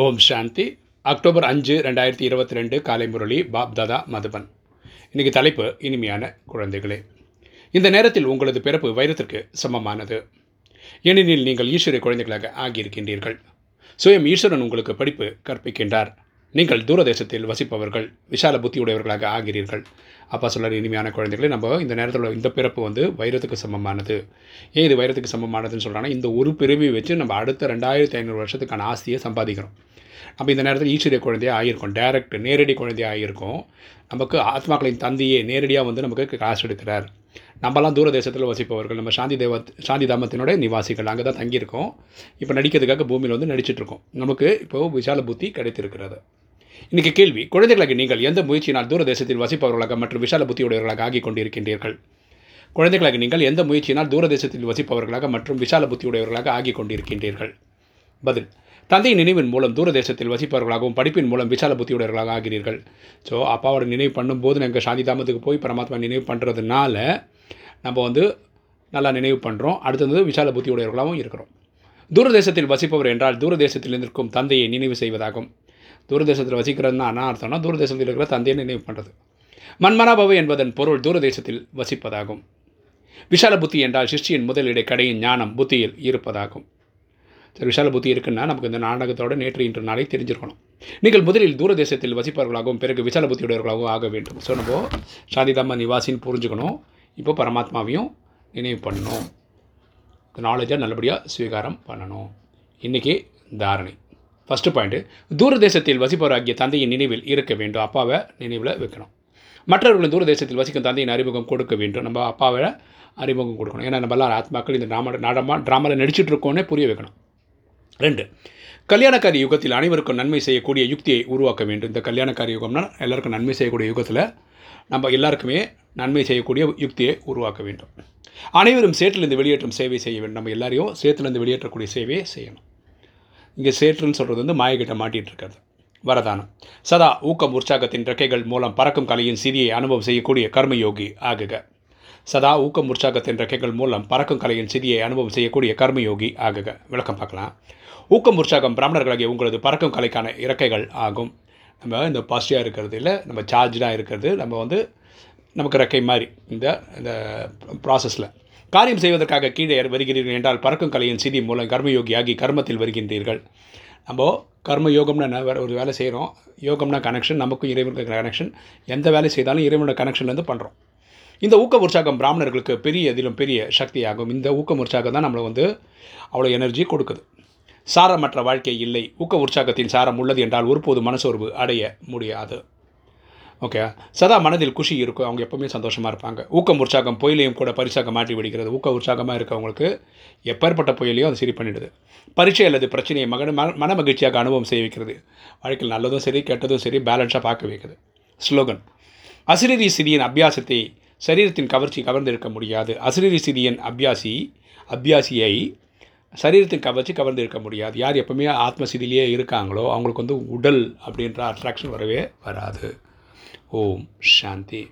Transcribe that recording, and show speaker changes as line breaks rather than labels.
ஓம் சாந்தி. October அஞ்சு ரெண்டாயிரத்தி இருபத்தி ரெண்டு காலை முரளி பாப் தாதா மதுபன். இன்றைக்கு தலைப்பு இனிமையான குழந்தைகளே. இந்த நேரத்தில் உங்களது பிறப்பு வைரத்திற்கு சமமானது. ஏனெனில் நீங்கள் ஈஸ்வரிய குழந்தைகளாக ஆகியிருக்கின்றீர்கள். சுயம் ஈஸ்வரன் உங்களுக்கு படிப்பு கற்பிக்கின்றார். நீங்கள் தூரதேசத்தில் வசிப்பவர்கள் விசால புத்தியுடையவர்களாக ஆகிறீர்கள். அப்பா சொல்கிற இனிமையான குழந்தைகளே நம்ம இந்த நேரத்தில் இந்த பிறப்பு வந்து வைரத்துக்கு சமமானது. ஏன் இது வைரத்துக்கு சமமானதுன்னு சொல்கிறாங்கன்னா இந்த ஒரு பிறவி வச்சு நம்ம அடுத்த ரெண்டாயிரத்தி ஐநூறு வருஷத்துக்கான ஆஸ்தியை சம்பாதிக்கிறோம். நம்ம இந்த நேரத்தில் ஈஸ்வரிய குழந்தையாக ஆகியிருக்கோம் டைரக்ட் நேரடி குழந்தையாக ஆகியிருக்கோம் நமக்கு ஆத்மாக்களின் தந்தையே நேரடியாக வந்து நமக்கு காசு எடுக்கிறார். நம்மலாம் தூரதேசத்தில் வசிப்பவர்கள். நம்ம சாந்தி தேவ சாந்தி தாமத்தினோட நிவாசிகள். அங்கே தான் தங்கியிருக்கோம். இப்போ நடிக்கிறதுக்காக பூமியில் வந்து நடிச்சிட்ருக்கோம் நமக்கு இப்போது விசால புத்தி கிடைத்திருக்கிறது. இன்றைக்கி கேள்வி குழந்தைகளுக்கு நீங்கள் எந்த முயற்சியினால் தூரதேசத்தில் வசிப்பவர்களாக மற்றும் விஷால புத்தியுடையவர்களாக ஆகி கொண்டிருக்கின்றீர்கள் குழந்தைகளாக நீங்கள் எந்த முயற்சியினால் தூரதேசத்தில் வசிப்பவர்களாக மற்றும் விஷால புத்தியுடையவர்களாக ஆகி கொண்டிருக்கின்றீர்கள் பதில். தந்தை நினைவின் மூலம் தூரதேசத்தில் வசிப்பவர்களாகவும் படிப்பின் மூலம் விசால புத்தியுடையவர்களாக ஆகிறீர்கள். ஸோ அப்பாவோட நினைவு பண்ணும்போது நாங்கள் சாந்தி தாமத்துக்கு போய் பரமாத்மா நினைவு பண்ணுறதுனால நம்ம வந்து நல்லா நினைவு பண்ணுறோம் அடுத்தது விசால புத்தியுடையவர்களாகவும் இருக்கிறோம். தூரதேசத்தில் வசிப்பவர் என்றால் தூரதேசத்தில் இருக்கும் தந்தையை நினைவு செய்வதாகும். தூரதேசத்தில் வசிக்கிறதுனா என்ன அர்த்தம்னா தூரதேசத்தில் இருக்கிற தந்தையை நினைவு பண்ணுறது மன்மனாபவை என்பதன் பொருள் தூரதேசத்தில் வசிப்பதாகும். விஷால புத்தி என்றால் சிஷ்டியின் முதலிடை கடையின் ஞானம் புத்தியில் இருப்பதாகும். சரி விஷால புத்தி இருக்குன்னா நமக்கு இந்த நாடகத்தோட நேற்று இன்று நாளை தெரிஞ்சிருக்கணும். நீங்கள் முதலில் தூரதேசத்தில் வசிப்பவர்களாகவும் பிறகு விசால புத்தியுடையவர்களாகவும் ஆக வேண்டும். ஸோ நம்ம சாந்திதாம நிவாசின்னு புரிஞ்சுக்கணும். இப்போ பரமாத்மாவையும் நினைவு பண்ணணும். இந்த நாலேஜை நல்லபடியாக ஸ்வீகாரம் பண்ணணும். இன்றைக்கி தாரணை. ஃபஸ்ட்டு பாயிண்ட்டு தூரதேசத்தில் வசிப்பவராகிய தந்தையின் நினைவில் இருக்க வேண்டும். அப்பாவை நினைவில் வைக்கணும். மற்றவர்களும் தூரதேசத்தில் வசிக்கும் தந்தையின் அறிமுகம் கொடுக்க வேண்டும். நம்ம அப்பாவை அறிமுகம் கொடுக்கணும். ஏன்னா நம்மளாம் ஆத்மாக்கள் இந்த ட்ராமா ட்ராமா ட்ராமாவில் நடிச்சிட்டு இருக்கோன்னே புரிய வைக்கணும். ரெண்டு கல்யாணக்காரி யுகத்தில் அனைவருக்கும் நன்மை செய்யக்கூடிய யுக்தியை உருவாக்க வேண்டும். இந்த கல்யாணக்காரி யுகம்னா எல்லாருக்கும் நன்மை செய்யக்கூடிய யுகத்தில் நம்ம எல்லாருக்குமே நன்மை செய்யக்கூடிய யுக்தியை உருவாக்க வேண்டும். அனைவரும் சேற்றிலிருந்து வெளியேற்றும் சேவை செய்ய வேண்டும். நம்ம எல்லாரையும் சேற்றிலிருந்து வெளியேற்றக்கூடிய சேவையை செய்யணும். இங்கே சேற்றுன்னு சொல்கிறது வந்து மாயக்கிட்ட மாட்டிகிட்டு இருக்கிறது. வரதானம். சதா ஊக்கம் உற்சாகத்தின் ரெக்கைகள் மூலம் பறக்கும் கலையின் சிதியை அனுபவம் செய்யக்கூடிய கர்மயோகி ஆகுக. சதா ஊக்கம் உற்சாகத்தின் ரெக்கைகள் மூலம் பறக்கும் கலையின் சிதியை அனுபவம் செய்யக்கூடிய கர்மயோகி ஆகுக. விளக்கம் பார்க்கலாம். ஊக்கம் உற்சாகம் பிராமணர்களாகிய உங்களது பறக்கும் கலைக்கான இறக்கைகள் ஆகும். நம்ம இந்த பாசிட்டிவாக இருக்கிறது இல்லை நம்ம சார்ஜாக இருக்கிறது நம்ம வந்து நமக்கு ரெக்கை மாதிரி இந்த இந்த ப்ராசஸில் காரியம் செய்வதற்காக கீழே வருகிறீர்கள் என்றால் பறக்கும் கலையின் சிதி மூலம் கர்மயோகியாகி கர்மத்தில் வருகின்றீர்கள். நம்ம கர்ம யோகம்னா என்ன? வேறு ஒரு வேலை செய்கிறோம் யோகம்னா கனெக்ஷன் நமக்கும் இறைவனுக்கு கனெக்ஷன் எந்த வேலை செய்தாலும் இறைவனோட கனெக்ஷன்லேருந்து பண்ணுறோம் இந்த ஊக்க உற்சாகம் பிராமணர்களுக்கு பெரிய இதிலும் பெரிய சக்தியாகும். இந்த ஊக்க உற்சாகம் தான் நம்மளை வந்து அவ்வளோ எனர்ஜி கொடுக்குது. சாரமற்ற வாழ்க்கை இல்லை. ஊக்க உற்சாகத்தின் சாரம் உள்ளது என்றால் ஒருபோது மனசோர்வு அடைய முடியாது. ஓகே சதா மனதில் குஷி இருக்கும். அவங்க எப்போவுமே சந்தோஷமாக இருப்பாங்க. ஊக்கம் உற்சாகம் புயலையும் கூட பரிசாக மாற்றி விடுகிறது. ஊக்க உற்சாகமாக இருக்கவங்களுக்கு எப்பேற்பட்ட புயலையும் அது சரி பண்ணிடுது. பரீட்சை அல்லது பிரச்சனையை மகன மன மகிழ்ச்சியாக அனுபவம் செய்ய வைக்கிறது. வாழ்க்கையில் நல்லதும் சரி கெட்டதும் சரி பேலன்ஸாக பார்க்க வைக்கிறது. ஸ்லோகன் அசிரதி சிறியின் அபியாசத்தை சரீரத்தின் கவர்ச்சி கவர்ந்திருக்க முடியாது. அசிரதி சிதியின் அபியாசி அபியாசியை சரீரத்தின் கவர்ச்சி கவர்ந்து இருக்க முடியாது. யார் எப்பவுமே ஆத்மசிதிலேயே இருக்காங்களோ அவங்களுக்கு வந்து உடல் அப்படின்ற அட்ராக்ஷன் வரவே வராது. ஓம் சாந்தி.